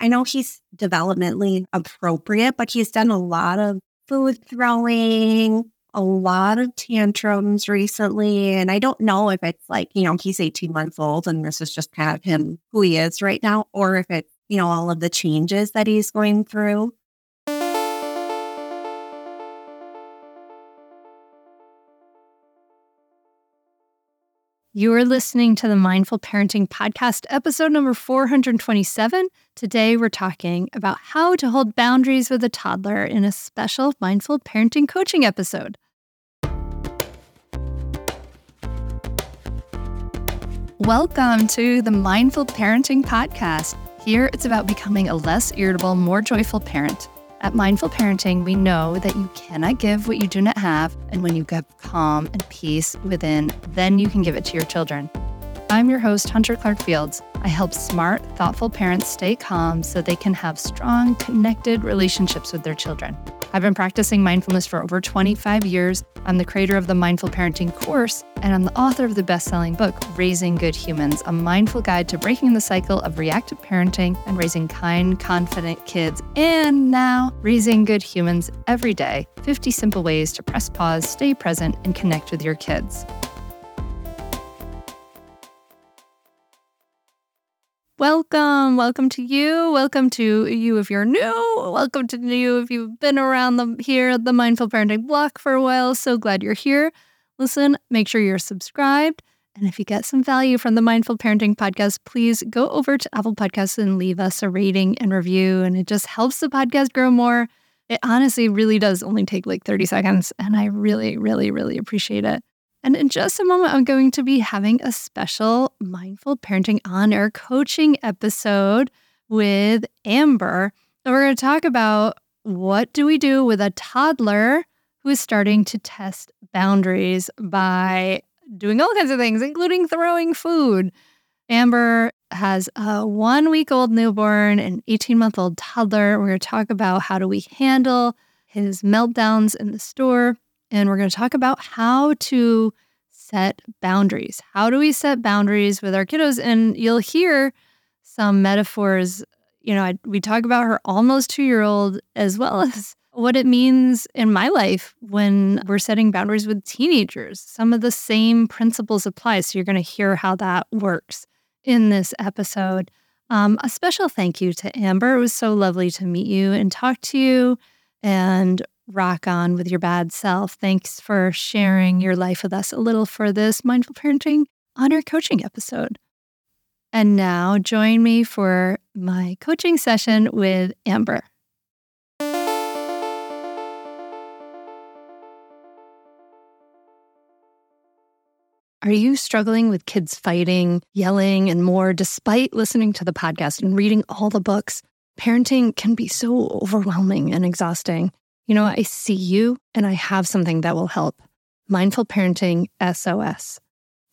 I know he's developmentally appropriate, but he's done a lot of food throwing, a lot of tantrums recently. And I don't know if it's like, you know, he's 18 months old and this is just kind of him who he is right now, or if it's, you know, all of the changes that he's going through. You are listening to the Mindful Parenting Podcast, episode number 427. Today, we're talking about how to hold boundaries with a toddler in a special mindful parenting coaching episode. Welcome to the Mindful Parenting Podcast. Here, it's about becoming a less irritable, more joyful parent. At Mindful Parenting, we know that you cannot give what you do not have, and when you get calm and peace within, then you can give it to your children. I'm your host, Hunter Clarke-Fields. I help smart, thoughtful parents stay calm so they can have strong, connected relationships with their children. I've been practicing mindfulness for over 25 years. I'm the creator of the Mindful Parenting course, and I'm the author of the best selling book, Raising Good Humans, a mindful guide to breaking the cycle of reactive parenting and raising kind, confident kids. And now, Raising Good Humans every day 50 simple ways to press pause, stay present, and connect with your kids. Welcome. Welcome to you. Welcome to you if you're new. Welcome to you if you've been around the here at the Mindful Parenting block for a while. So glad you're here. Listen, make sure you're subscribed. And if you get some value from the Mindful Parenting podcast, please go over to Apple Podcasts and leave us a rating and review. And it just helps the podcast grow more. It honestly really does only take like 30 seconds. And I really, really, really appreciate it. And in just a moment, I'm going to be having a special Mindful Parenting on Air coaching episode with Amber. And we're going to talk about what do we do with a toddler who is starting to test boundaries by doing all kinds of things, including throwing food. Amber has a one week old newborn and 18 month old toddler. We're going to talk about how do we handle his meltdowns in the store and we're going to talk about how to set boundaries. How do we set boundaries with our kiddos? And you'll hear some metaphors. You know, I, we talk about her almost two year old as well as what it means in my life when we're setting boundaries with teenagers. Some of the same principles apply. So you're going to hear how that works in this episode. Um, a special thank you to Amber. It was so lovely to meet you and talk to you. And rock on with your bad self. Thanks for sharing your life with us a little for this Mindful Parenting on Air coaching episode. And now join me for my coaching session with Amber. Are you struggling with kids fighting, yelling, and more despite listening to the podcast and reading all the books? Parenting can be so overwhelming and exhausting. You know, I see you and I have something that will help. Mindful Parenting SOS.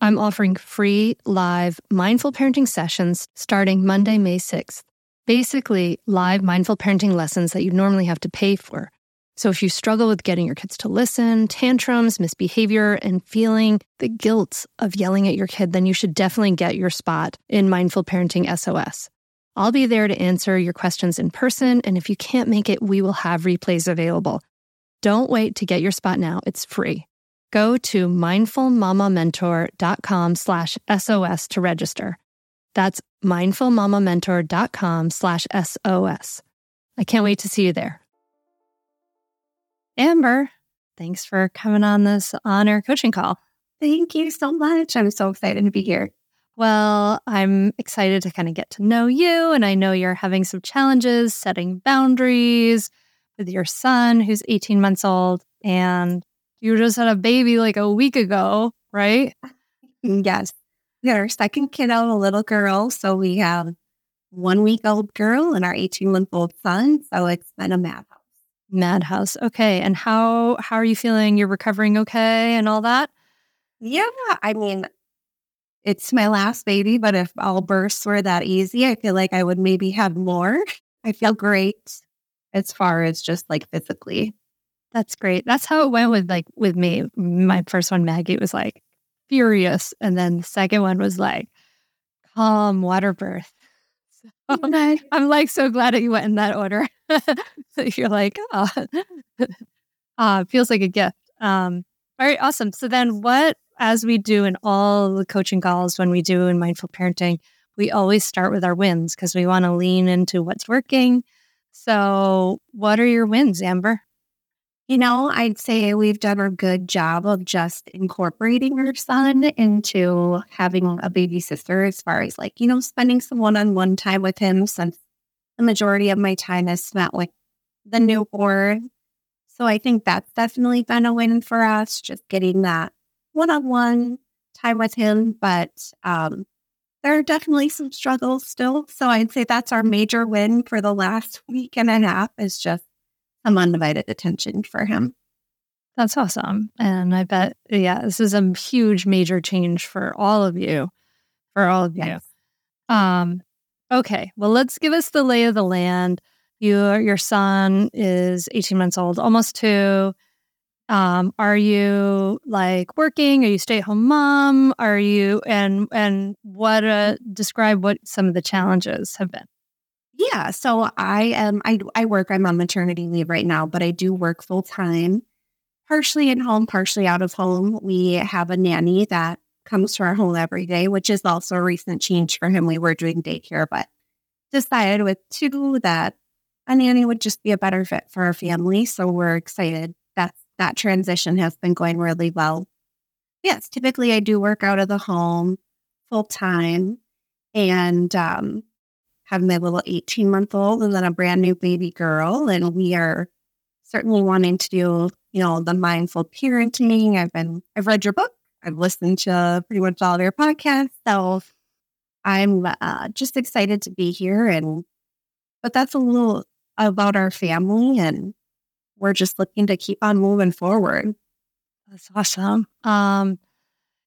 I'm offering free live mindful parenting sessions starting Monday, May 6th. Basically, live mindful parenting lessons that you'd normally have to pay for. So if you struggle with getting your kids to listen, tantrums, misbehavior, and feeling the guilt of yelling at your kid, then you should definitely get your spot in Mindful Parenting SOS. I'll be there to answer your questions in person, and if you can't make it, we will have replays available. Don't wait to get your spot now. It's free. Go to mindfulmamamentor.com slash SOS to register. That's mindfulmamamentor.com slash SOS. I can't wait to see you there. Amber, thanks for coming on this on air coaching call. Thank you so much. I'm so excited to be here. Well, I'm excited to kind of get to know you. And I know you're having some challenges setting boundaries with your son, who's 18 months old. And you just had a baby like a week ago, right? Mm, yes. We got our second kiddo, a little girl. So we have one week old girl and our 18 month old son. So it's been a madhouse. Madhouse. Okay. And how how are you feeling? You're recovering okay and all that? Yeah. I mean, it's my last baby, but if all births were that easy, I feel like I would maybe have more. I feel great as far as just like physically. That's great. That's how it went with like with me. My first one, Maggie, was like furious. And then the second one was like calm water birth. So, I'm like so glad that you went in that order. You're like, oh, uh, feels like a gift. Um, all right, awesome. So then, what as we do in all the coaching calls when we do in mindful parenting, we always start with our wins because we want to lean into what's working. So, what are your wins, Amber? You know, I'd say we've done a good job of just incorporating our son into having a baby sister as far as like, you know, spending some one on one time with him since the majority of my time is spent with the newborn. So I think that's definitely been a win for us, just getting that one on one time with him. But um, there are definitely some struggles still. So I'd say that's our major win for the last week and a half is just some undivided attention for him. That's awesome. And I bet, yeah, this is a huge, major change for all of you. For all of yes. you. Um, okay. Well, let's give us the lay of the land. Your your son is 18 months old, almost two. Um, are you like working? Are you stay at home mom? Are you and and what uh, describe what some of the challenges have been? Yeah, so I am I I work I'm on maternity leave right now, but I do work full time, partially in home, partially out of home. We have a nanny that comes to our home every day, which is also a recent change for him. We were doing daycare, but decided with two that a nanny would just be a better fit for our family. So we're excited that transition has been going really well. Yes, typically I do work out of the home full time and um, have my little 18 month old and then a brand new baby girl. And we are certainly wanting to do, you know, the mindful parenting. I've been, I've read your book, I've listened to pretty much all of your podcasts. So I'm uh, just excited to be here. And, but that's a little about our family. And we're just looking to keep on moving forward. That's awesome. Um,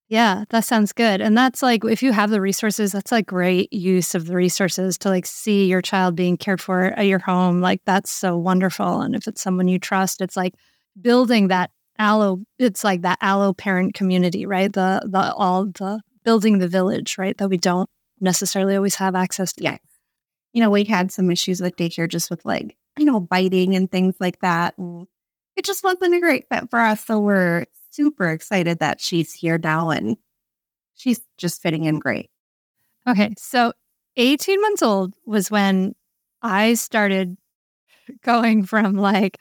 yeah, that sounds good. And that's like if you have the resources, that's like great use of the resources to like see your child being cared for at your home. Like that's so wonderful. And if it's someone you trust, it's like building that allo it's like that allo parent community, right? The the all the building the village, right? That we don't necessarily always have access to. Yeah. You know, we had some issues with daycare just with like, you know, biting and things like that. And it just wasn't a great fit for us. So we're super excited that she's here now and she's just fitting in great. Okay. So 18 months old was when I started going from like,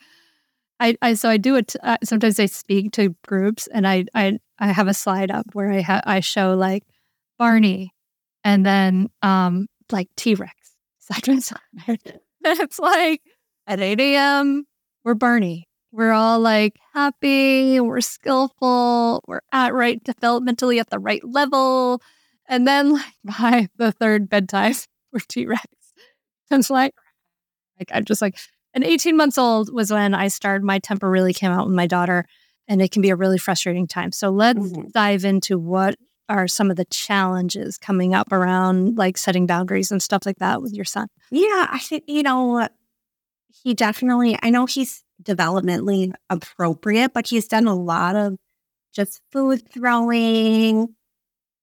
I, I so I do it. Uh, sometimes I speak to groups, and I I I have a slide up where I ha- I show like Barney, and then um like T Rex side by it's like at eight a.m. we're Barney, we're all like happy, we're skillful, we're at right developmentally at the right level. And then like by the third bedtime, we're T-Rex. And it's like, like I'm just like, and 18 months old was when I started, my temper really came out with my daughter. And it can be a really frustrating time. So let's mm-hmm. dive into what are some of the challenges coming up around like setting boundaries and stuff like that with your son? Yeah, I think, you know, he definitely, I know he's developmentally appropriate, but he's done a lot of just food throwing,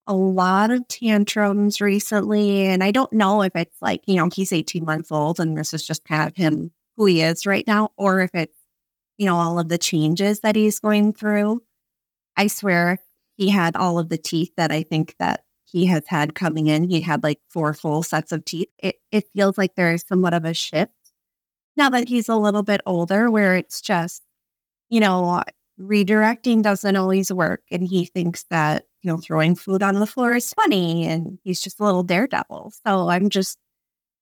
a lot of tantrums recently. And I don't know if it's like, you know, he's 18 months old and this is just kind of him who he is right now, or if it's, you know, all of the changes that he's going through. I swear he had all of the teeth that I think that he has had coming in. He had like four full sets of teeth. It, it feels like there is somewhat of a shift now that he's a little bit older, where it's just, you know, redirecting doesn't always work. And he thinks that, you know, throwing food on the floor is funny and he's just a little daredevil. So I'm just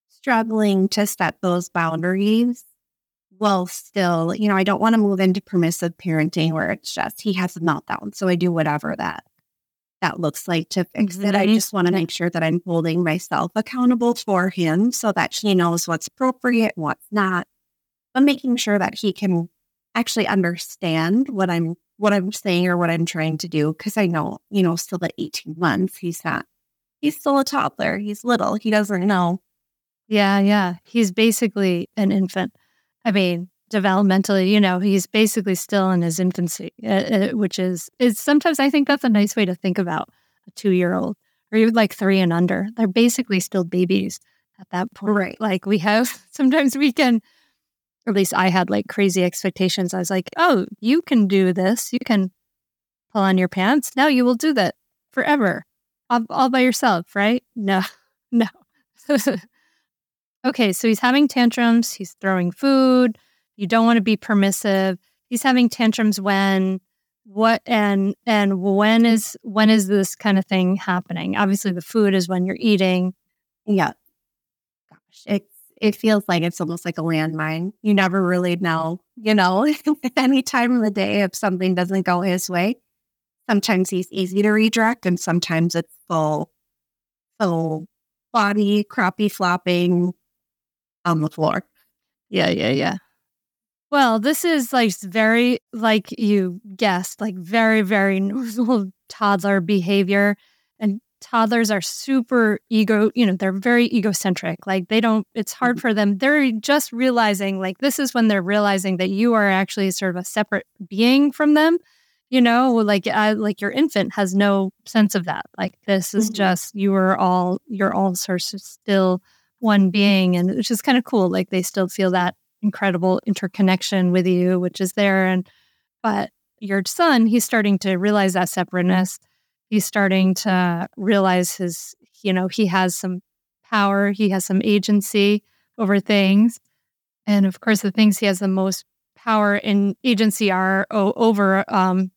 struggling to set those boundaries while still, you know, I don't want to move into permissive parenting where it's just he has a meltdown. So I do whatever that that looks like to fix mm-hmm. it. I just want to make sure that I'm holding myself accountable for him so that he knows what's appropriate what's not, but making sure that he can actually understand what I'm what I'm saying or what I'm trying to do. Cause I know, you know, still at 18 months, he's not he's still a toddler. He's little. He doesn't know. Yeah, yeah. He's basically an infant. I mean, developmentally, you know, he's basically still in his infancy, uh, uh, which is is sometimes I think that's a nice way to think about a two year old or even like three and under. They're basically still babies at that point. Right. Like we have sometimes we can or at least I had like crazy expectations. I was like, oh, you can do this. You can pull on your pants. Now you will do that forever, all, all by yourself, right? No, no. okay, so he's having tantrums. He's throwing food. You don't want to be permissive. He's having tantrums when what and and when is when is this kind of thing happening? Obviously, the food is when you're eating. Yeah. Gosh, it it feels like it's almost like a landmine. You never really know, you know, any time of the day if something doesn't go his way. Sometimes he's easy to redirect, and sometimes it's full, full body crappy flopping on the floor. Yeah, yeah, yeah. Well, this is like very, like you guessed, like very, very normal toddler behavior. And toddlers are super ego, you know, they're very egocentric. Like they don't, it's hard Mm-hmm. for them. They're just realizing, like, this is when they're realizing that you are actually sort of a separate being from them. You know, like like your infant has no sense of that. Like this is Mhm. just you are all you're all sort of still one being, and which is kind of cool. Like they still feel that incredible interconnection with you, which is there. And but your son, he's starting to realize that separateness. He's starting to realize his, you know, he has some power, he has some agency over things. And of course, the things he has the most power and agency are over um,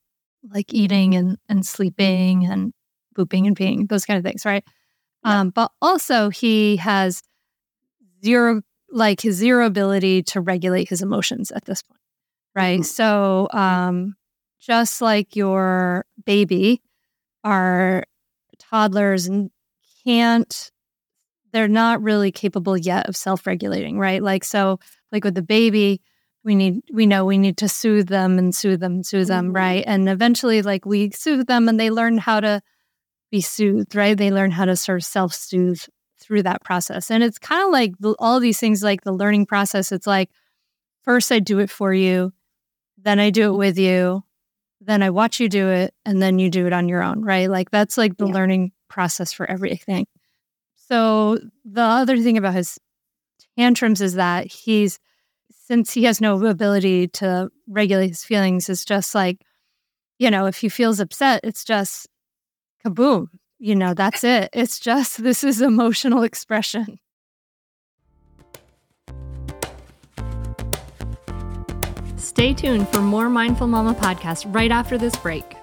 like eating and, and sleeping and pooping and peeing, those kind of things, right? Um, but also, he has zero, like his zero ability to regulate his emotions at this point, right? Mhm. So, um, just like your baby, our toddlers and can't, they're not really capable yet of self regulating, right? Like, so, like with the baby, we need, we know we need to soothe them and soothe them, and soothe them, Mhm. right? And eventually, like, we soothe them and they learn how to be soothed, right? They learn how to sort of self soothe through that process. And it's kind of like the, all these things, like the learning process. It's like, first I do it for you, then I do it with you, then I watch you do it, and then you do it on your own, right? Like that's like the Yeah. learning process for everything. So the other thing about his tantrums is that he's, since he has no ability to regulate his feelings, it's just like, you know, if he feels upset, it's just kaboom. You know, that's it. It's just this is emotional expression. Stay tuned for more Mindful Mama podcast right after this break.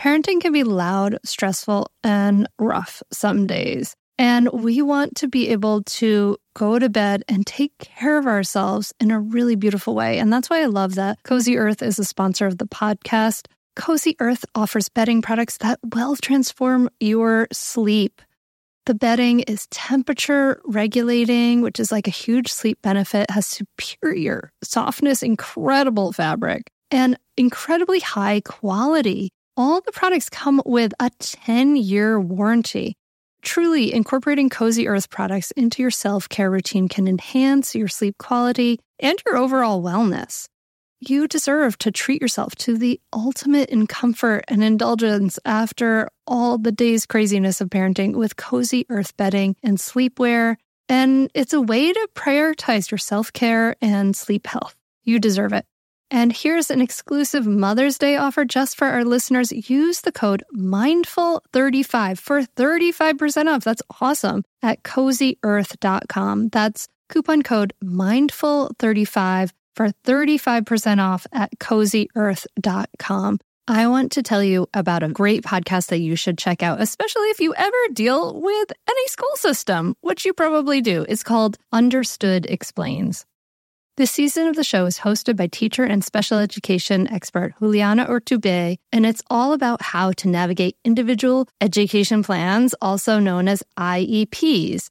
Parenting can be loud, stressful, and rough some days. And we want to be able to go to bed and take care of ourselves in a really beautiful way. And that's why I love that Cozy Earth is a sponsor of the podcast. Cozy Earth offers bedding products that will transform your sleep. The bedding is temperature regulating, which is like a huge sleep benefit, has superior softness, incredible fabric, and incredibly high quality. All the products come with a 10 year warranty. Truly, incorporating Cozy Earth products into your self care routine can enhance your sleep quality and your overall wellness. You deserve to treat yourself to the ultimate in comfort and indulgence after all the day's craziness of parenting with Cozy Earth bedding and sleepwear. And it's a way to prioritize your self care and sleep health. You deserve it. And here's an exclusive Mother's Day offer just for our listeners. Use the code MINDFUL35 for 35% off. That's awesome at cozyearth.com. That's coupon code MINDFUL35 for 35% off at cozyearth.com. I want to tell you about a great podcast that you should check out, especially if you ever deal with any school system, which you probably do. It's called Understood Explains. This season of the show is hosted by teacher and special education expert Juliana Urtubey, and it's all about how to navigate individual education plans, also known as IEPs.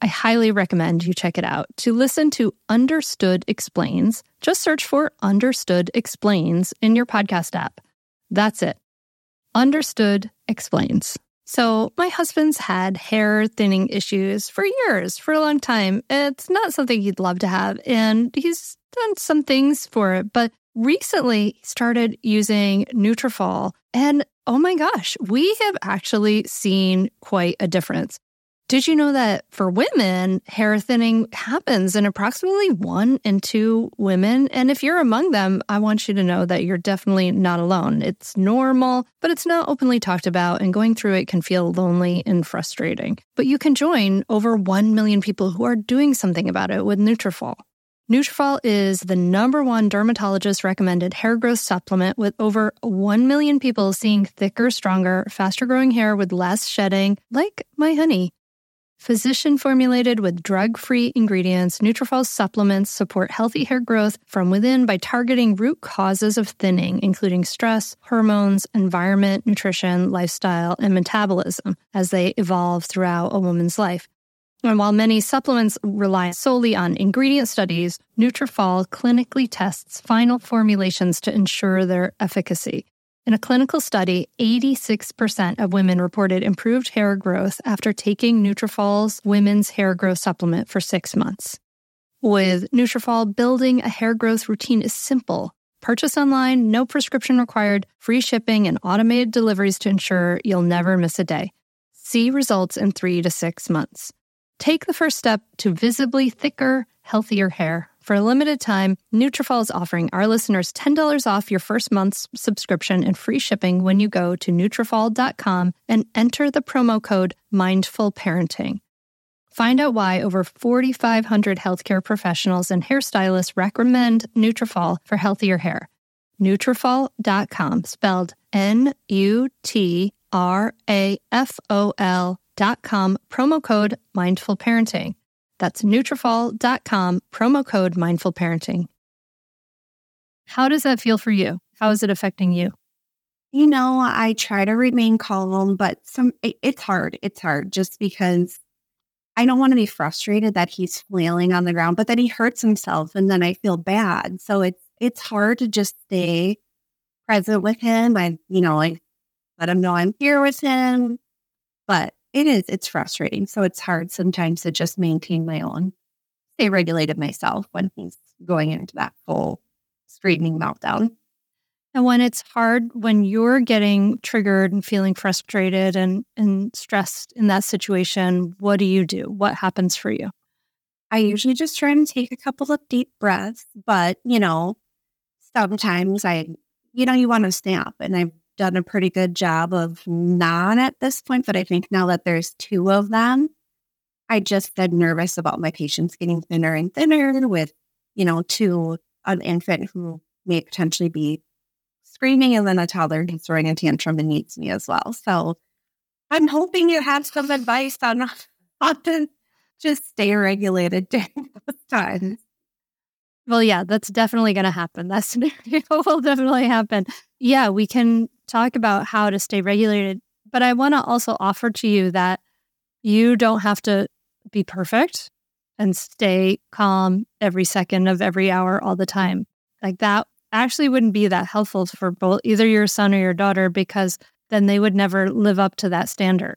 I highly recommend you check it out. To listen to Understood Explains, just search for Understood Explains in your podcast app. That's it. Understood Explains. So, my husband's had hair thinning issues for years, for a long time. It's not something he'd love to have, and he's done some things for it, but recently he started using Nutrafol, and oh my gosh, we have actually seen quite a difference. Did you know that for women, hair thinning happens in approximately one in two women? And if you're among them, I want you to know that you're definitely not alone. It's normal, but it's not openly talked about, and going through it can feel lonely and frustrating. But you can join over 1 million people who are doing something about it with Nutrafol. Nutrafol is the number one dermatologist recommended hair growth supplement with over 1 million people seeing thicker, stronger, faster growing hair with less shedding, like my honey. Physician formulated with drug free ingredients, Nutrafol supplements support healthy hair growth from within by targeting root causes of thinning, including stress, hormones, environment, nutrition, lifestyle, and metabolism as they evolve throughout a woman's life. And while many supplements rely solely on ingredient studies, Nutrafol clinically tests final formulations to ensure their efficacy. In a clinical study, 86% of women reported improved hair growth after taking Nutrafol's women's hair growth supplement for 6 months. With Nutrafol, building a hair growth routine is simple. Purchase online, no prescription required, free shipping and automated deliveries to ensure you'll never miss a day. See results in 3 to 6 months. Take the first step to visibly thicker, healthier hair. For a limited time, Nutrafol is offering our listeners $10 off your first month's subscription and free shipping when you go to Nutrafol.com and enter the promo code Mindful Parenting. Find out why over 4,500 healthcare professionals and hairstylists recommend Nutrafol for healthier hair. Nutrafol.com, spelled N-U-T-R-A-F-O-L dot com, promo code Mindful Parenting. That's Nutrafol.com, promo code Mindful Parenting. How does that feel for you? How is it affecting you? You know, I try to remain calm, but some it, it's hard. It's hard just because I don't want to be frustrated that he's flailing on the ground, but then he hurts himself and then I feel bad. So it's it's hard to just stay present with him. I, you know, I let him know I'm here with him. But it is. It's frustrating. So it's hard sometimes to just maintain my own, stay regulated myself when he's going into that full screaming meltdown. And when it's hard, when you're getting triggered and feeling frustrated and, and stressed in that situation, what do you do? What happens for you? I usually just try and take a couple of deep breaths, but you know, sometimes I, you know, you want to snap. And I've done a pretty good job of not at this point, but I think now that there's two of them, I just get nervous about my patients getting thinner and thinner with, you know, two an infant who may potentially be screaming and then a toddler who's throwing a tantrum and needs me as well. So I'm hoping you have some advice on how to just stay regulated during those times. Well, yeah, that's definitely going to happen. That scenario will definitely happen. Yeah, we can talk about how to stay regulated, but I want to also offer to you that you don't have to be perfect and stay calm every second of every hour all the time. Like that actually wouldn't be that helpful for both either your son or your daughter because then they would never live up to that standard.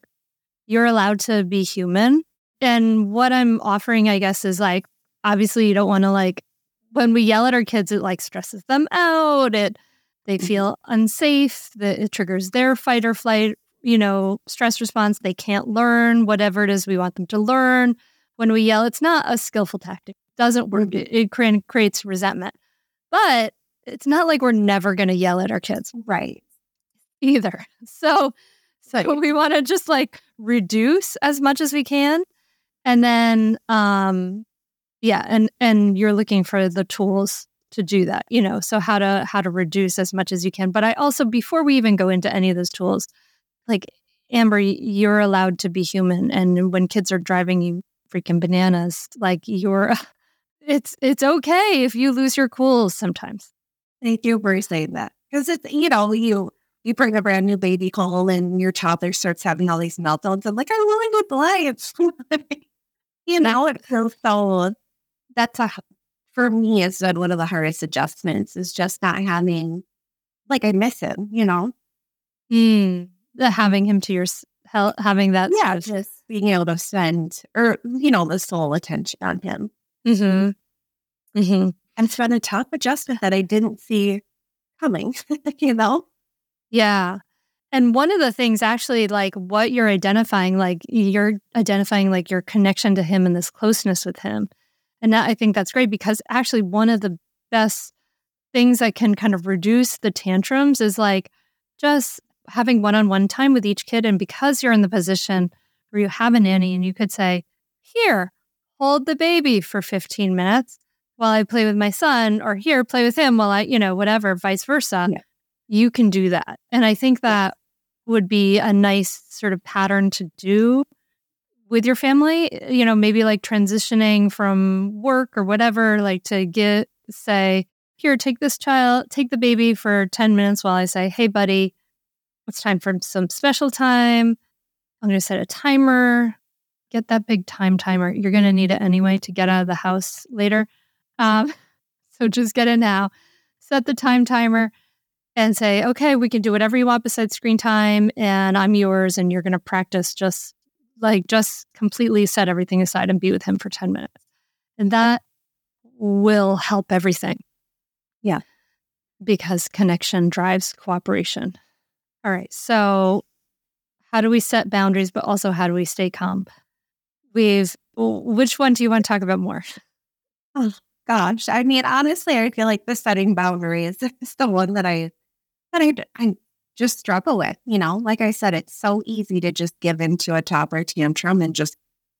You're allowed to be human. And what I'm offering, I guess, is like obviously you don't want to like when we yell at our kids, it like stresses them out. It they mm-hmm. feel unsafe. That it triggers their fight or flight, you know, stress response. They can't learn whatever it is we want them to learn. When we yell, it's not a skillful tactic. It doesn't work. Mm-hmm. It, it creates resentment. But it's not like we're never going to yell at our kids, right? Either. So, so we want to just like reduce as much as we can And then um yeah, and and you're looking for the tools to do that, you know, so how to how to reduce as much as you can. But I also before we even go into any of those tools, like Amber, you're allowed to be human and when kids are driving you freaking bananas, like you're it's it's okay if you lose your cool sometimes. Thank you for saying that. Because it's you know, you you bring a brand new baby home and your toddler starts having all these meltdowns. I'm like, I'm willing to. It's you know, it feels so that's a for me it's been one of the hardest adjustments is just not having like I miss him, you know. Mm, the having him to your health, having that yeah, sort of, just being able to spend or you know the sole attention on him. Mm-hmm. Mm-hmm. And it's been a tough adjustment that I didn't see coming. you know. Yeah. And one of the things actually, like what you're identifying, like you're identifying like your connection to him and this closeness with him. And that, I think that's great because actually, one of the best things that can kind of reduce the tantrums is like just having one on one time with each kid. And because you're in the position where you have a nanny and you could say, Here, hold the baby for 15 minutes while I play with my son, or here, play with him while I, you know, whatever, vice versa. Yeah. You can do that. And I think that would be a nice sort of pattern to do with your family, you know, maybe like transitioning from work or whatever, like to get, say, here, take this child, take the baby for 10 minutes while I say, hey, buddy, it's time for some special time. I'm going to set a timer. Get that big time timer. You're going to need it anyway to get out of the house later. Um, so just get it now. Set the time timer and say, okay, we can do whatever you want besides screen time, and I'm yours, and you're going to practice just like just completely set everything aside and be with him for 10 minutes. And that will help everything. Yeah. Because connection drives cooperation. All right. So, how do we set boundaries, but also how do we stay calm? We've, which one do you want to talk about more? Oh, gosh. I mean, honestly, I feel like the setting boundaries is the one that I, that I, I just struggle with. You know, like I said, it's so easy to just give into a toddler tantrum and just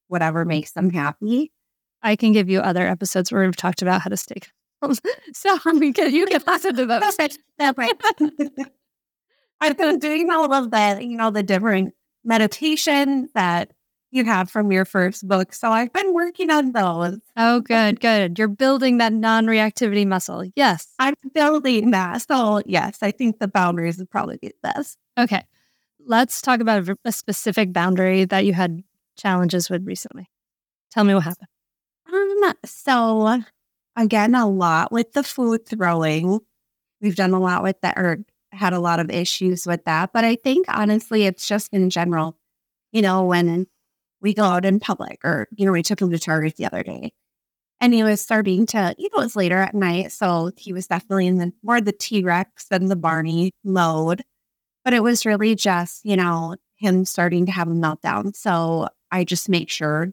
whatever makes them happy. I can give you other episodes where we've talked about how to stay. calm. so can, you can listen to those. That's right. I've been doing all of the, you know, the different meditations that you have from your first book. So I've been working on those. Oh, good, good. You're building that non reactivity muscle. Yes. I'm building that. So, yes, I think the boundaries would probably be the best. Okay. Let's talk about a, a specific boundary that you had challenges with recently. Tell me what happened. Um, so, again, a lot with the food throwing. We've done a lot with that, or had a lot of issues with that. But I think honestly, it's just in general, you know, when we go out in public or, you know, we took him to Target the other day and he was starting to, you know, it was later at night. So he was definitely in the more the T Rex than the Barney mode. But it was really just, you know, him starting to have a meltdown. So I just make sure,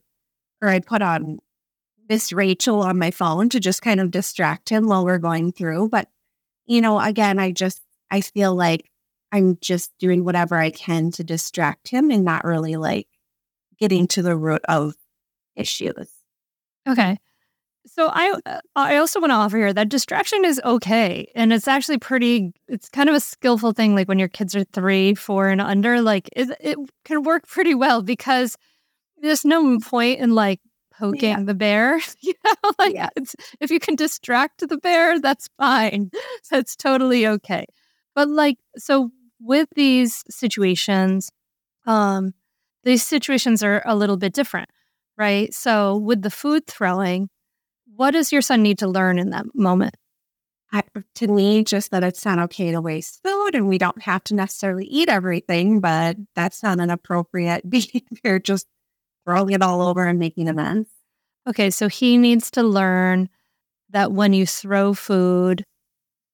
or I put on Miss Rachel on my phone to just kind of distract him while we're going through. But, you know, again, I just, I feel like I'm just doing whatever I can to distract him and not really like getting to the root of issues. Okay. So I uh, I also want to offer here that distraction is okay, and it's actually pretty. It's kind of a skillful thing. Like when your kids are three, four, and under, like it, it can work pretty well because there's no point in like poking yeah. the bear. You know, like yeah. if you can distract the bear, that's fine. That's totally okay. But like so with these situations, um, these situations are a little bit different, right? So, with the food throwing, what does your son need to learn in that moment? I, to me, just that it's not okay to waste food and we don't have to necessarily eat everything, but that's not an appropriate behavior, just throwing it all over and making a mess. Okay, so he needs to learn that when you throw food,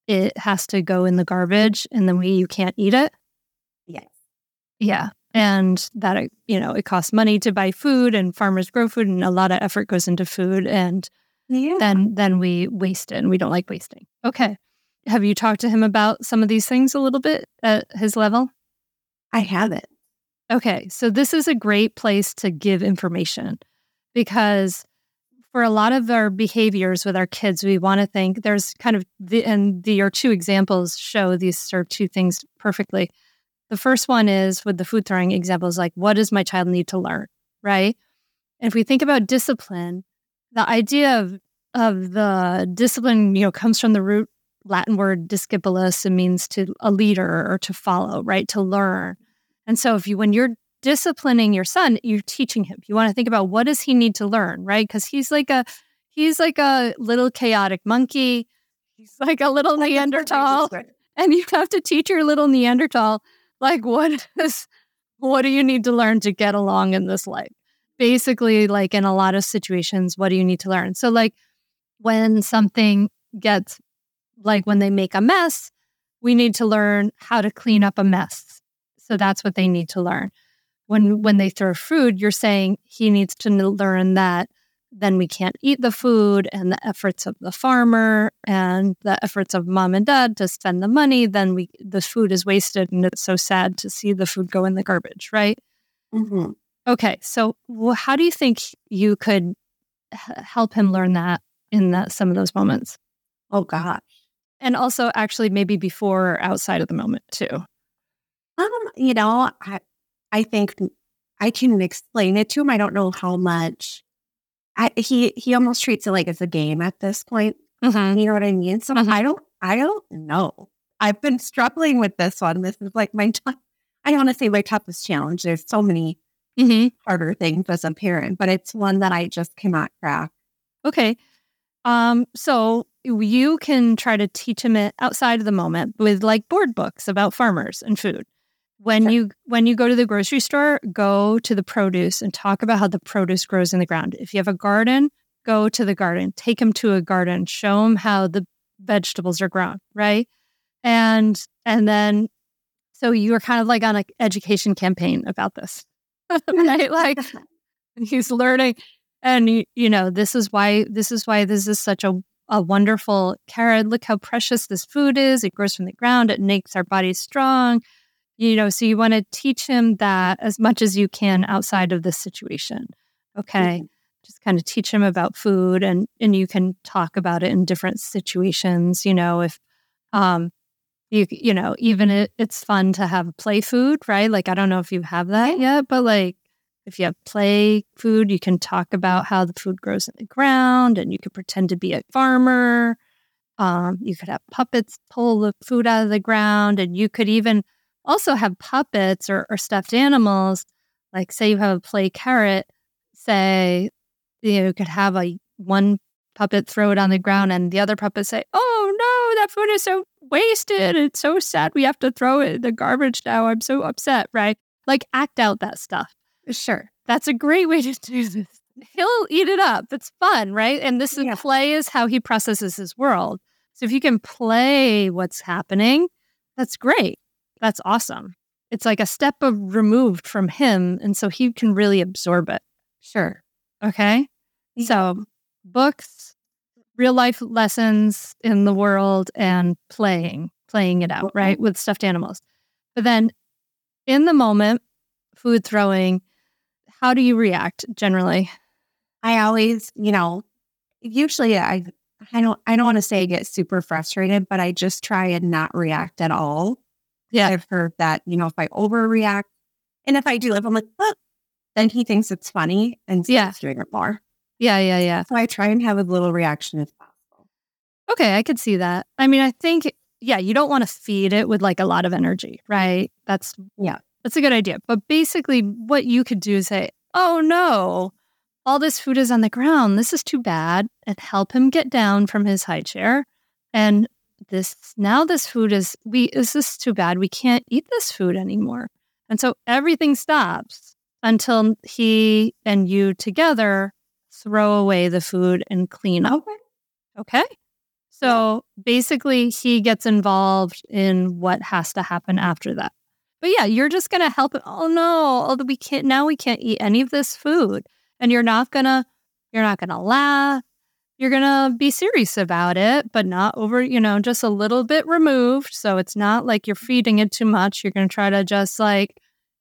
it has to go in the garbage and then we you can't eat it. Yes. Yeah and that it, you know it costs money to buy food and farmers grow food and a lot of effort goes into food and yeah. then then we waste it and we don't like wasting. Okay. Have you talked to him about some of these things a little bit at his level? I haven't. Okay. So this is a great place to give information because for a lot of our behaviors with our kids, we want to think there's kind of the, and the, your two examples show these sort of two things perfectly. The first one is with the food throwing examples, like what does my child need to learn, right? And if we think about discipline, the idea of of the discipline, you know, comes from the root Latin word discipulus and means to a leader or to follow, right? To learn. And so if you when you're disciplining your son, you're teaching him. You want to think about what does he need to learn, right? Because he's like a he's like a little chaotic monkey. He's like a little Neanderthal. And you have to teach your little Neanderthal like what is what do you need to learn to get along in this life? Basically, like in a lot of situations, what do you need to learn? So like when something gets like when they make a mess, we need to learn how to clean up a mess. So that's what they need to learn. When when they throw food, you're saying he needs to learn that then we can't eat the food and the efforts of the farmer and the efforts of mom and dad to spend the money then we the food is wasted and it's so sad to see the food go in the garbage right? Mm-hmm. okay so well, how do you think you could h- help him learn that in that, some of those moments? Oh gosh. And also actually maybe before or outside of the moment too. Um you know i i think i can explain it to him. I don't know how much I, he he almost treats it like it's a game at this point. Mm-hmm. You know what I mean? So mm-hmm. I don't I don't know. I've been struggling with this one. This is like my t- I don't want to say my toughest challenge. There's so many mm-hmm. harder things as a parent, but it's one that I just cannot crack. Okay. Um, so you can try to teach him it outside of the moment with like board books about farmers and food when sure. you when you go to the grocery store go to the produce and talk about how the produce grows in the ground. If you have a garden go to the garden. Take them to a garden. Show them how the vegetables are grown right? And and then so you're kind of like on an education campaign about this right? Like he's learning. And you, you know this is why this is why this is such a a wonderful carrot. Look how precious this food is. It grows from the ground. It makes our bodies strong you know so you want to teach him that as much as you can outside of this situation okay? Mm-hmm. just kind of teach him about food and and you can talk about it in different situations you know if um you you know even it, it's fun to have play food right? Like i don't know if you have that yet but like if you have play food you can talk about how the food grows in the ground and you could pretend to be a farmer. Um, you could have puppets pull the food out of the ground and you could even also have puppets or, or stuffed animals. Like, say you have a play carrot, say you know could have a one puppet throw it on the ground and the other puppet say, Oh no, that food is so wasted. It's so sad. We have to throw it in the garbage now. I'm so upset, right? Like act out that stuff. Sure. That's a great way to do this. He'll eat it up. It's fun, right? And this is yeah. play is how he processes his world. So if you can play what's happening, that's great. That's awesome. It's like a step of removed from him. And so he can really absorb it. Sure. Okay. Yeah. So books, real life lessons in the world, and playing, playing it out, mm-hmm. right? With stuffed animals. But then in the moment, food throwing, how do you react generally? I always, you know, usually I I don't I don't want to say I get super frustrated, but I just try and not react at all. Yeah. I've heard that, you know, if I overreact and if I do, if I'm like, oh, then he thinks it's funny and yeah. doing it more. Yeah, yeah, yeah. So I try and have as little reaction as possible. Okay, I could see that. I mean, I think, yeah, you don't want to feed it with like a lot of energy, right? That's, yeah, that's a good idea. But basically, what you could do is say, oh no, all this food is on the ground. This is too bad. And help him get down from his high chair and this now this food is we is this too bad we can't eat this food anymore. And so everything stops until he and you together throw away the food and clean up. Okay, okay? so basically he gets involved in what has to happen after that. But yeah you're just gonna help it oh no oh, we can't now we can't eat any of this food. And you're not gonna you're not gonna laugh you're going to be serious about it, but not over, you know, just a little bit removed. So it's not like you're feeding it too much. You're going to try to just like,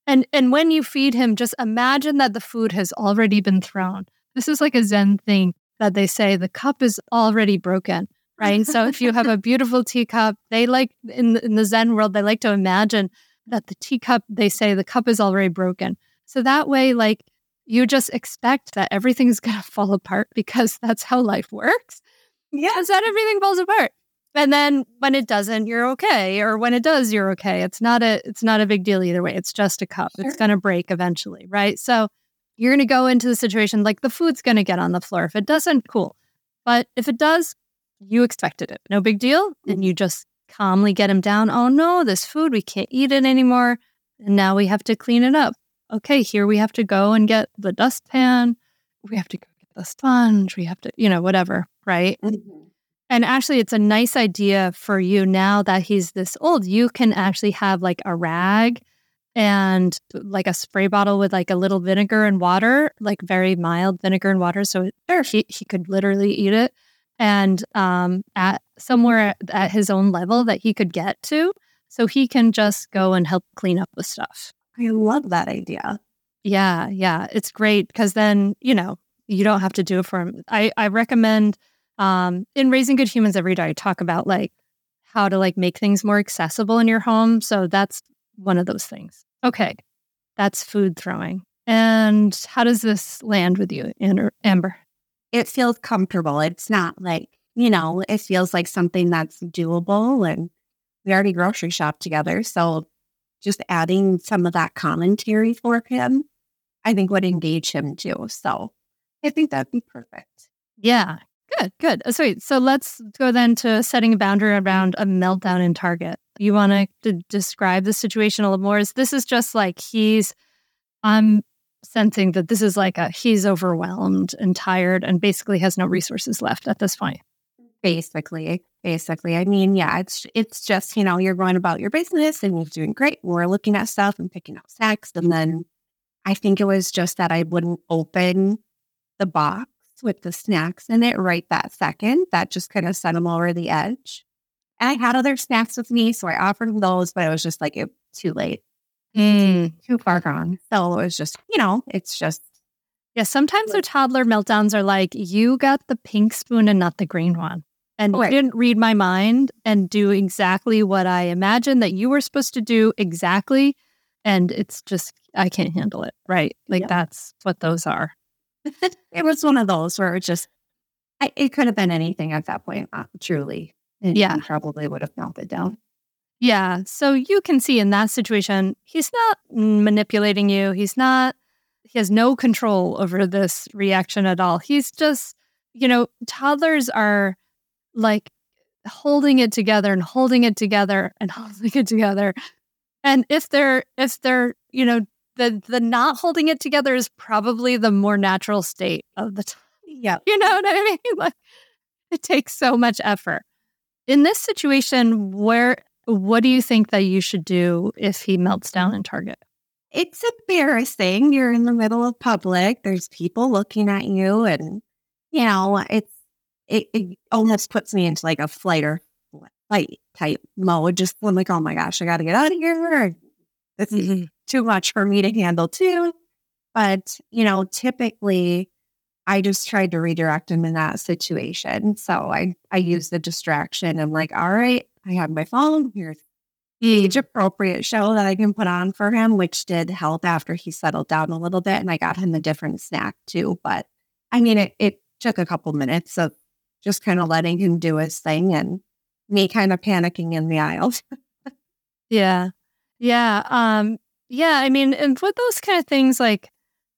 and, and when you feed him, just imagine that the food has already been thrown. this is like a Zen thing that they say the cup is already broken, right? so if you have a beautiful teacup, they like in in the Zen world, they like to imagine that the teacup, they say the cup is already broken. So that way, like you just expect that everything's gonna fall apart because that's how life works. Yeah. Because that everything falls apart. And then when it doesn't, you're okay. Or when it does, you're okay. It's not a it's not a big deal either way. It's just a cup. Sure. It's gonna break eventually, right? So you're gonna go into the situation like the food's gonna get on the floor. If it doesn't, cool. But if it does, you expected it. No big deal. And you just calmly get him down. Oh no, this food, we can't eat it anymore. And now we have to clean it up. Okay, here we have to go and get the dustpan. We have to go get the sponge. We have to, you know, whatever, right? Mhm. And actually, it's a nice idea for you now that he's this old. You can actually have like a rag and like a spray bottle with like a little vinegar and water, like very mild vinegar and water. So it, he, he could literally eat it and um, at somewhere at his own level that he could get to. So he can just go and help clean up the stuff. I love that idea. Yeah, yeah. It's great because then, you know, you don't have to do it for him. I, I recommend um in Raising Good Humans Every Day, I talk about like how to like make things more accessible in your home. So that's one of those things. Okay. That's food throwing. And how does this land with you, Amber? It feels comfortable. It's not like, you know, it feels like something that's doable and we already grocery shop together. So just adding some of that commentary for him, I think would engage him too. So I think that'd be perfect. Yeah. Good, good. Uh, Sweet. So let's go then to setting a boundary around a meltdown in Target. You want to describe the situation a little more? Is this is just like he's, I'm sensing that this is like a he's overwhelmed and tired and basically has no resources left at this point. Basically, basically. I mean, yeah, it's it's just, you know, you're going about your business and you're doing great. We're looking at stuff and picking up snacks. And then mm-hmm. I think it was just that I wouldn't open the box with the snacks in it right that second. That just kind of sent him over the edge. And I had other snacks with me, so I offered him those, but it was just like it too late, mm. too far gone. So it was just, you know, it's just Yeah, sometimes the toddler meltdowns are like, you got the pink spoon and not the green one. And Right. didn't read my mind and do exactly what I imagined that you were supposed to do exactly. And it's just, I can't handle it. Right. Like Yeah. that's what those are. it was one of those where it just I, it could have been anything at that point, uh, truly. And Yeah. probably would have melted down. Yeah. So you can see in that situation, he's not manipulating you. He's not, he has no control over this reaction at all. He's just, you know, toddlers are like holding it together and holding it together and holding it together. And if they're, if they're, you know, the, the not holding it together is probably the more natural state of the time. Yeah. You know what I mean? Like it takes so much effort. In this situation, where what do you think that you should do if he melts down in Target? It's embarrassing. You're in the middle of public. There's people looking at you and you know, it's it, it almost puts me into like a flight or fight type mode. Just I'm like, oh my gosh, I gotta get out of here. This is mm-hmm. too much for me to handle too. But, you know, typically I just tried to redirect him in that situation. So I I used the distraction. I'm like, all right, I have my phone. Here's hmm. age appropriate show that I can put on for him, which did help after he settled down a little bit. And I got him a different snack too. But I mean, it, it took a couple minutes of just kind of letting him do his thing and me kind of panicking in the aisles. Yeah. Yeah. Um, yeah. I mean, and with those kind of things, like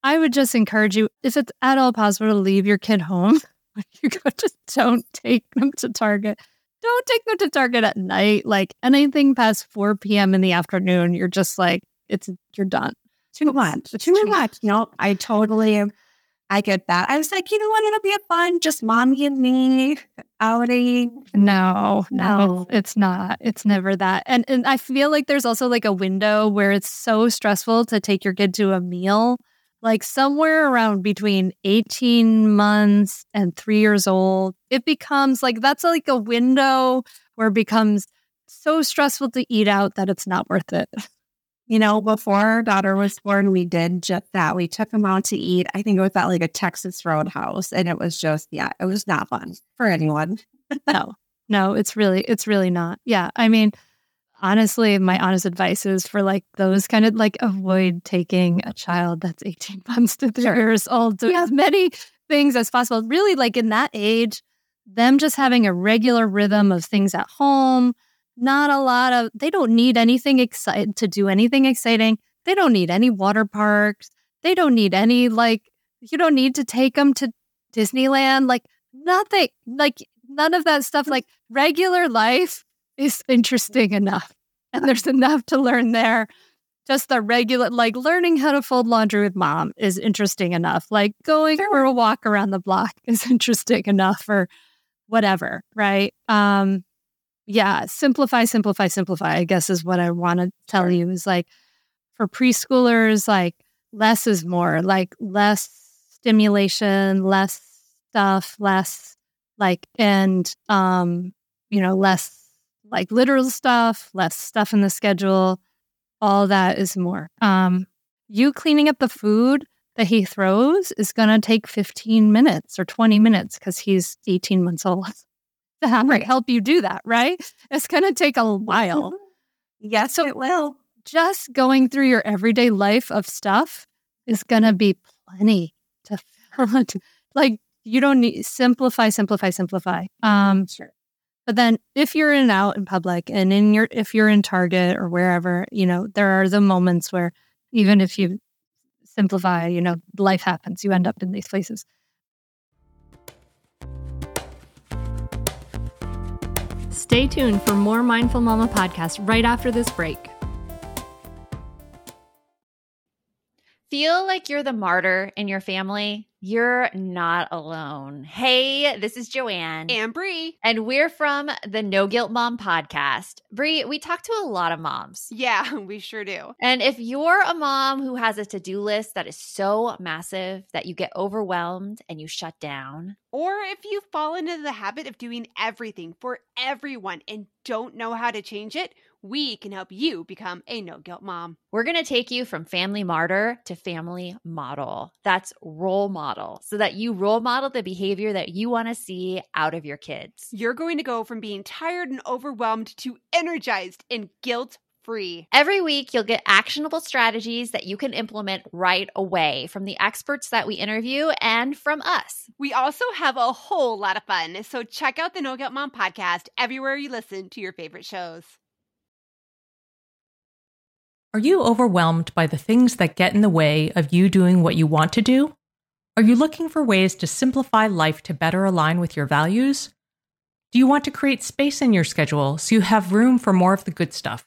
I would just encourage you, if it's at all possible to leave your kid home you go, just don't take them to Target. Don't take them to Target at night. Like anything past 4 p.m. in the afternoon, you're just like, it's you're done. too much. Too much. No, I totally am. I get that. I was like, you know what? It'll be a fun, just mommy and me outing. No, no, No. it's not. It's never that. And and I feel like there's also like a window where it's so stressful to take your kid to a meal, like somewhere around between 18 months and 3 years old. It becomes like that's like a window where it becomes so stressful to eat out that it's not worth it. You know, before our daughter was born, we did just that. We took him out to eat. I think it was at like a Texas Roadhouse, and it was just, yeah, it was not fun for anyone. no, no, it's really, it's really not. Yeah. I mean, honestly, my honest advice is for like those kind of like avoid taking a child that's 18 months to three sure. years old to yeah. as many things as possible. Really, like in that age, them just having a regular rhythm of things at home, not a lot of, they don't need anything exciting to do anything exciting. They don't need any water parks. They don't need any, like, you don't need to take them to Disneyland. Like, nothing, like, none of that stuff. Like, regular life is interesting enough. And there's enough to learn there. Just the regular, like learning how to fold laundry with mom is interesting enough. Like going for a walk around the block is interesting enough or whatever, right? Um, yeah, simplify, simplify, simplify, I guess is what I want to tell sure. you is like for preschoolers, like less is more, like less stimulation, less stuff, less like, and, um, you know, less like literal stuff, less stuff in the schedule. All that is more. Um, you cleaning up the food that he throws is going to take 15 minutes or 20 minutes because he's 18 months old right. help you do that, right? It's going to take a while. yes, so it will. Just going through your everyday life of stuff is going to be plenty to like you don't need simplify simplify simplify um sure but then if you're in and out in public and in your if you're in Target or wherever, you know, there are the moments where even if you simplify, you know, life happens. You end up in these places. Stay tuned for more Mindful Mama podcast right after this break. Feel like you're the martyr in your family? You're not alone. Hey, this is Joanne and Brie, and we're from the No Guilt Mom podcast. Brie, we talk to a lot of moms. Yeah, we sure do. And if you're a mom who has a to-do list that is so massive that you get overwhelmed and you shut down, or if you fall into the habit of doing everything for everyone and don't know how to change it, we can help you become a no guilt mom. We're going to take you from family martyr to family model. That's role model, so that you role model the behavior that you want to see out of your kids. You're going to go from being tired and overwhelmed to energized and guilt free. Every week, you'll get actionable strategies that you can implement right away from the experts that we interview and from us. We also have a whole lot of fun, so check out the No Guilt Mom podcast everywhere you listen to your favorite shows. Are you overwhelmed by the things that get in the way of you doing what you want to do? Are you looking for ways to simplify life to better align with your values? Do you want to create space in your schedule so you have room for more of the good stuff?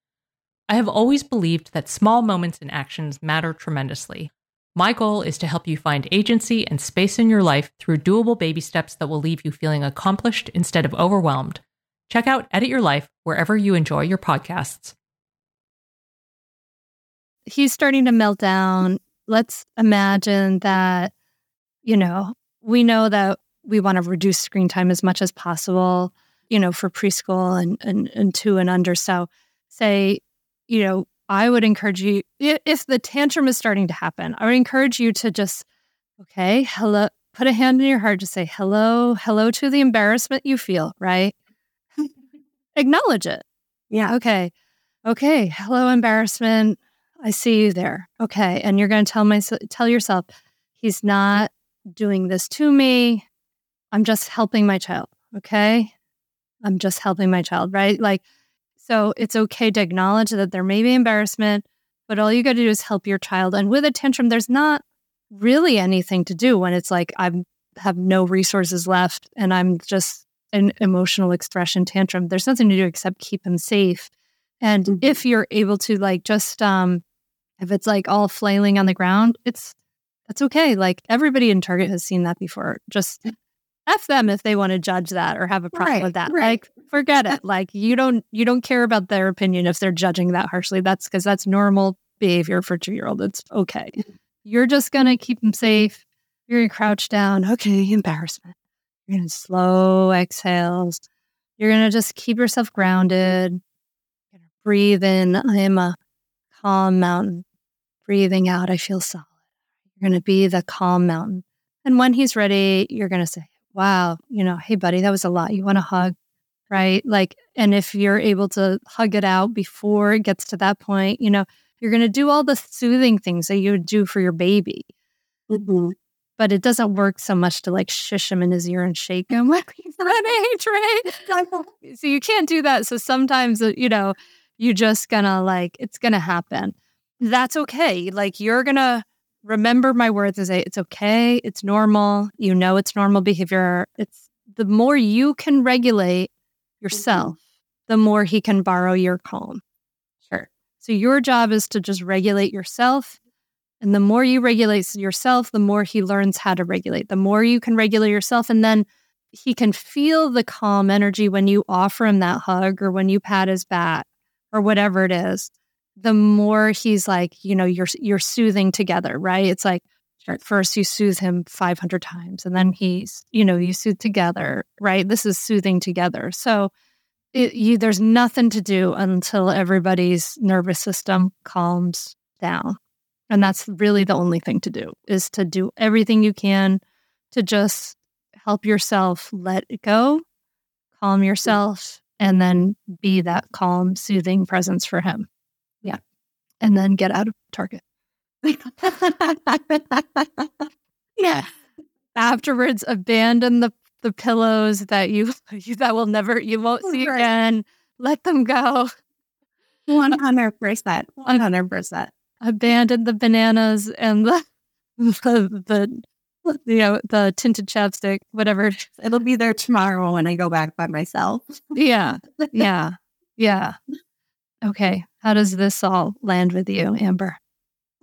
I have always believed that small moments and actions matter tremendously. My goal is to help you find agency and space in your life through doable baby steps that will leave you feeling accomplished instead of overwhelmed. Check out Edit Your Life wherever you enjoy your podcasts he's starting to melt down. Let's imagine that, you know, we know that we want to reduce screen time as much as possible, you know, for preschool and, and, and two and under. So, say, you know, I would encourage you, if the tantrum is starting to happen, I would encourage you to just, okay, hello, put a hand in your heart to say hello, hello to the embarrassment you feel, right? Acknowledge it. Yeah. Okay. Okay. Hello, embarrassment. I see you there. Okay. And you're going to tell my tell yourself he's not doing this to me. I'm just helping my child. Okay? I'm just helping my child, right? Like so it's okay to acknowledge that there may be embarrassment, but all you got to do is help your child. And with a tantrum there's not really anything to do when it's like I have no resources left and I'm just an emotional expression tantrum. There's nothing to do except keep him safe. And mm-hmm. if you're able to like just um if it's like all flailing on the ground, it's That's okay. Like everybody in Target has seen that before. Just F them if they want to judge that or have a problem Right, with that. right. Like forget it. Like you don't you don't care about their opinion if they're judging that harshly. That's because that's normal behavior for two year old. It's okay. You're just gonna keep them safe. You're gonna crouch down. Okay, embarrassment. You're gonna slow exhales. You're gonna just keep yourself grounded. You're gonna breathe in. I am a calm mountain. Breathing out, I feel solid. You're gonna be the calm mountain. And when he's ready, you're gonna say, Wow, you know, hey buddy, that was a lot. You want a hug, right? Like, and if you're able to hug it out before it gets to that point, you know, you're going to do all the soothing things that you would do for your baby. Mhm. But it doesn't work so much to like shush him in his ear and shake him like he's ready, Trey. So you can't do that. So sometimes, uh, you know, you're just gonna like, it's gonna happen. That's okay. Like you're gonna remember my words and say, it's okay. It's normal. You know, it's normal behavior. It's the more you can regulate mm-hmm. yourself, the more he can borrow your calm. Sure. So your job is to just regulate yourself. And the more you regulate yourself, the more he learns how to regulate. The more you can regulate yourself, and then he can feel the calm energy when you offer him that hug or when you pat his back or whatever it is. The more he's like, you know, you're you're soothing together, right? It's like first you soothe him 500 times and then he's, you know, you soothe together, right? This is soothing together. So it, you, there's nothing to do until everybody's nervous system calms down. And that's really the only thing to do is to do everything you can to just help yourself let it go, calm mm. yourself, and then be that calm, soothing presence for him. And then get out of Target. yeah. Afterwards, abandon the, the pillows that you, you that will never you won't oh, see Right. again. Let them go. One hundred percent. One hundred percent. abandon the bananas and the the, the you know the tinted chapstick, whatever. it. It'll be there tomorrow when I go back by myself. Yeah, yeah, yeah. Okay, how does this all land with you, Amber?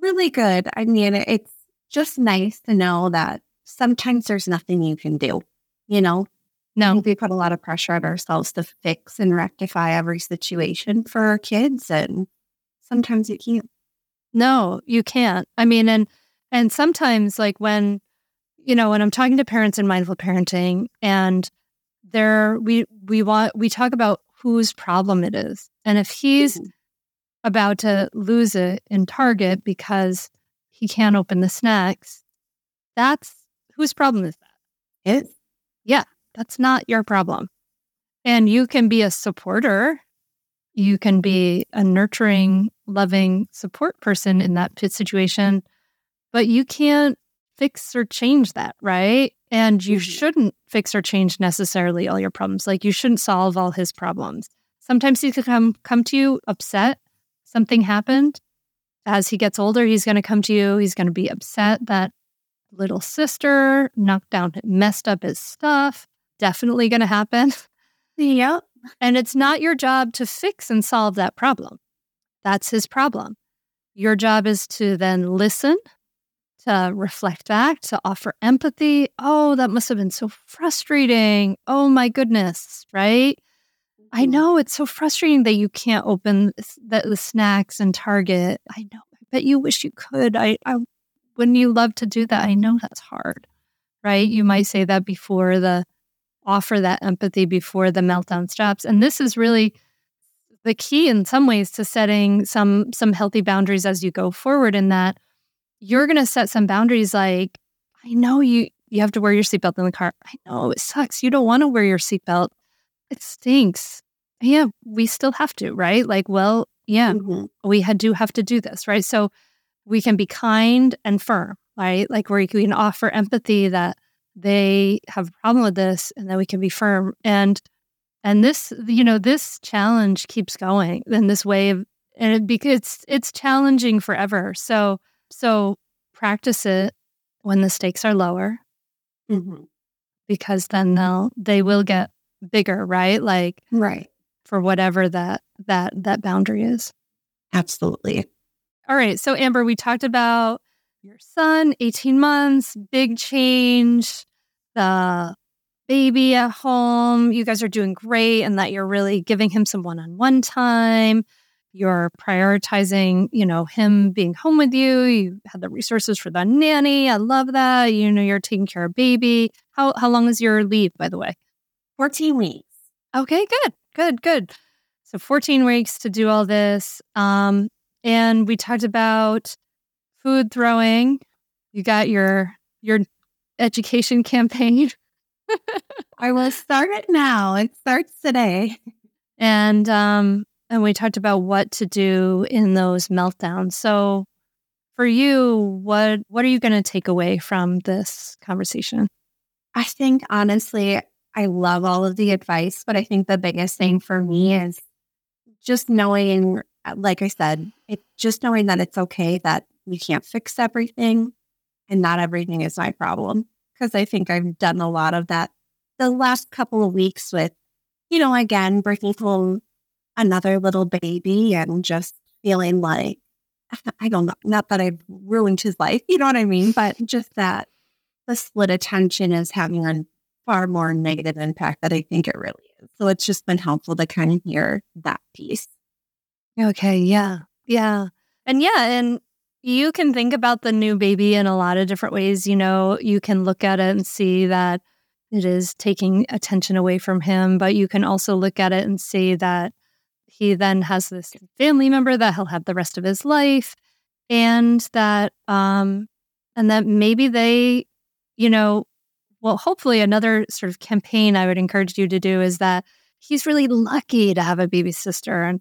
Really good. I mean, it's just nice to know that sometimes there's nothing you can do. You know, No, we put a lot of pressure on ourselves to fix and rectify every situation for our kids, and sometimes you can't. no, you can't. I mean, and and sometimes like when you know when I'm talking to parents in mindful parenting, and there we we want we talk about whose problem it is, and if he's about to lose it in Target because he can't open the snacks, that's whose problem is that? It? Yeah, That's not your problem. And you can be a supporter. You can be a nurturing, loving support person in that pit situation, but you can't fix or change that, right? And you Mhm. shouldn't fix or change necessarily all your problems. Like you shouldn't solve all his problems. Sometimes he could come come to you upset. Something happened. As he gets older, he's going to come to you. He's going to be upset that little sister knocked down, messed up his stuff. Definitely going to happen. yep. And it's not your job to fix and solve that problem. That's his problem. Your job is to then listen, to reflect back, to offer empathy. Oh, that must have been so frustrating. Oh my goodness, right? I mm-hmm. know it's so frustrating that you can't open the, the snacks and Target. I know. I bet you wish you could. I, I wouldn't you love to do that? I know that's hard, right? You might say that before the offer that empathy before the meltdown stops. And this is really the key in some ways to setting some some healthy boundaries as you go forward in that you're going to set some boundaries like I know you you have to wear your seatbelt in the car. I know it sucks. You don't want to wear your seatbelt. It stinks. Yeah, we still have to, right? Like, well, yeah, Mhm. we had do have to do this, right? So we can be kind and firm, right? Like where we can offer empathy that they have a problem with this and then we can be firm. And and this, you know, this challenge keeps going in this wave and it because it's it's challenging forever. So so practice it when the stakes are lower Mhm. because then they'll they will get bigger, right? Like Right. for whatever that that that boundary is. Absolutely. All right. So, Amber, we talked about your son, 18 months, big change, the baby at home. You guys are doing great, and that you're really giving him some one on one time. You're prioritizing, you know, him being home with you. You had the resources for the nanny. I love that. You know, you're taking care of baby. How how long is your leave, by the way? 14 weeks. Okay, good, good, good. So 14 weeks to do all this. Um, and we talked about food throwing. You got your your education campaign. I will start it now. It starts today. And um and we talked about what to do in those meltdowns. So for you, what what are you going to take away from this conversation? I think honestly, I love all of the advice, but I think the biggest thing for me is just knowing, like I said, it just knowing that it's okay that we can't fix everything and not everything is my problem. Because I think I've done a lot of that the last couple of weeks with, you know, again, bringing home another little baby and just feeling like, I don't know, not that I've ruined his life, you know what I mean? But just that the split attention is having a far more negative impact that I think it really is. So it's just been helpful to kind of hear that piece. Okay. Yeah. Yeah. And yeah. And you can think about the new baby in a lot of different ways. You know, you can look at it and see that it is taking attention away from him, but you can also look at it and see that he then has this family member that he'll have the rest of his life and that um and that maybe they you know well hopefully another sort of campaign i would encourage you to do is that he's really lucky to have a baby sister and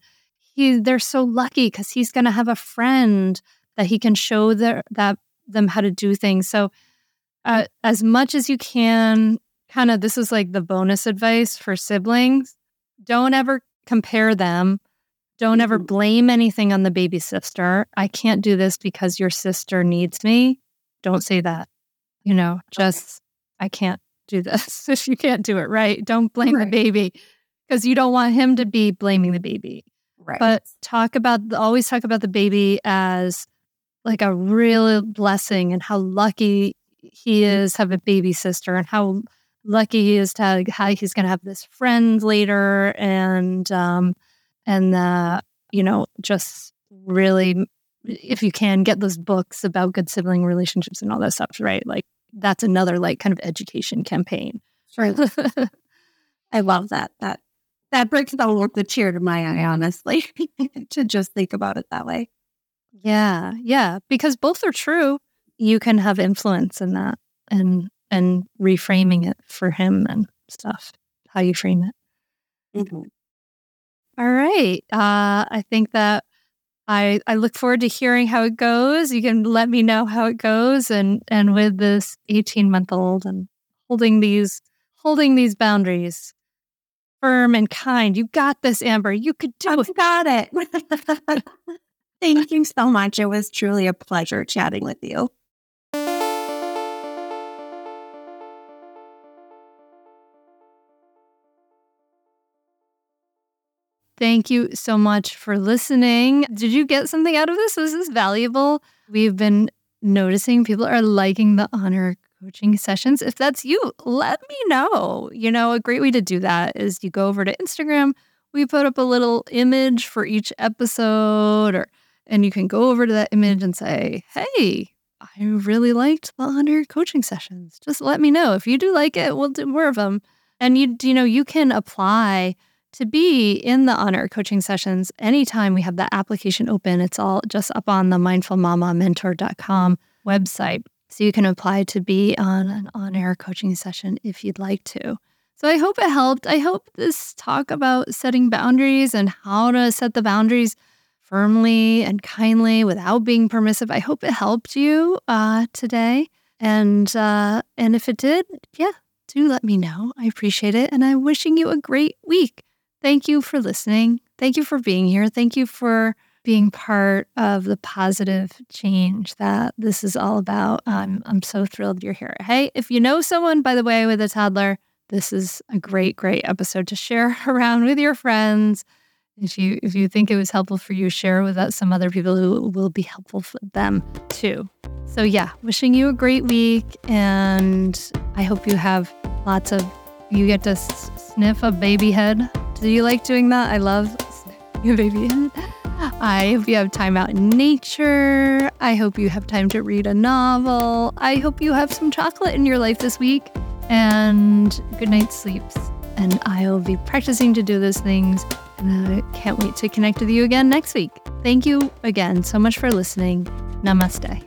he they're so lucky because he's going to have a friend that he can show their, that them how to do things. So uh, as much as you can kind of this is like the bonus advice for siblings don't ever compare them. Don't ever Mhm. blame anything on the baby sister. I can't do this because your sister needs me. Don't say that. You know, just, I can't do this. if you can't do it right, don't blame the baby because you don't want him to be blaming the baby. Right. But talk about, always talk about the baby as like a real blessing and how lucky he is to have a baby sister and how lucky he is to how he's going to have this friend later and um and uh you know just really if you can get those books about good sibling relationships and all that stuff right like that's another like kind of education campaign Sure. I love that. That that brings the, the tear to my eye, honestly, to just think about it that way. yeah yeah because both are true you can have influence in that and and reframing it for him and stuff how you frame it Mhm. All right. Uh, I think that I I look forward to hearing how it goes. You can let me know how it goes, and and with this eighteen month old and holding these holding these boundaries firm and kind. You got this, Amber. You could do I've it. got it. Thank you so much. It was truly a pleasure chatting with you. Thank you so much for listening. Did you get something out of this? Was this valuable? We've been noticing people are liking the on air coaching sessions. If that's you, let me know. You know, a great way to do that is you go over to Instagram. We put up a little image for each episode or and you can go over to that image and say, "Hey, I really liked the on air coaching sessions. Just let me know if you do like it. We'll do more of them." And you you know, you can apply to be in the on air coaching sessions anytime we have that application open. It's all just up on the mindfulmamamentor.com website. So you can apply to be on an on air coaching session if you'd like to. So I hope it helped. I hope this talk about setting boundaries and how to set the boundaries firmly and kindly without being permissive. I hope it helped you uh, today. And uh, and if it did, yeah, do let me know. I appreciate it. And I'm wishing you a great week. Thank you for listening. Thank you for being here. Thank you for being part of the positive change that this is all about. I'm, I'm so thrilled you're here. Hey, if you know someone, by the way, with a toddler, this is a great, great episode to share around with your friends if you if you think it was helpful for you, share with some other people who will be helpful for them too. So yeah, wishing you a great week, and I hope you have lots of. You get to s- sniff a baby head. Do you like doing that? I love sniffing a baby head. I hope you have time out in nature. I hope you have time to read a novel. I hope you have some chocolate in your life this week, and good night sleeps. And I will be practicing to do those things and I can't wait to connect with you again next week. Thank you again so much for listening. Namaste.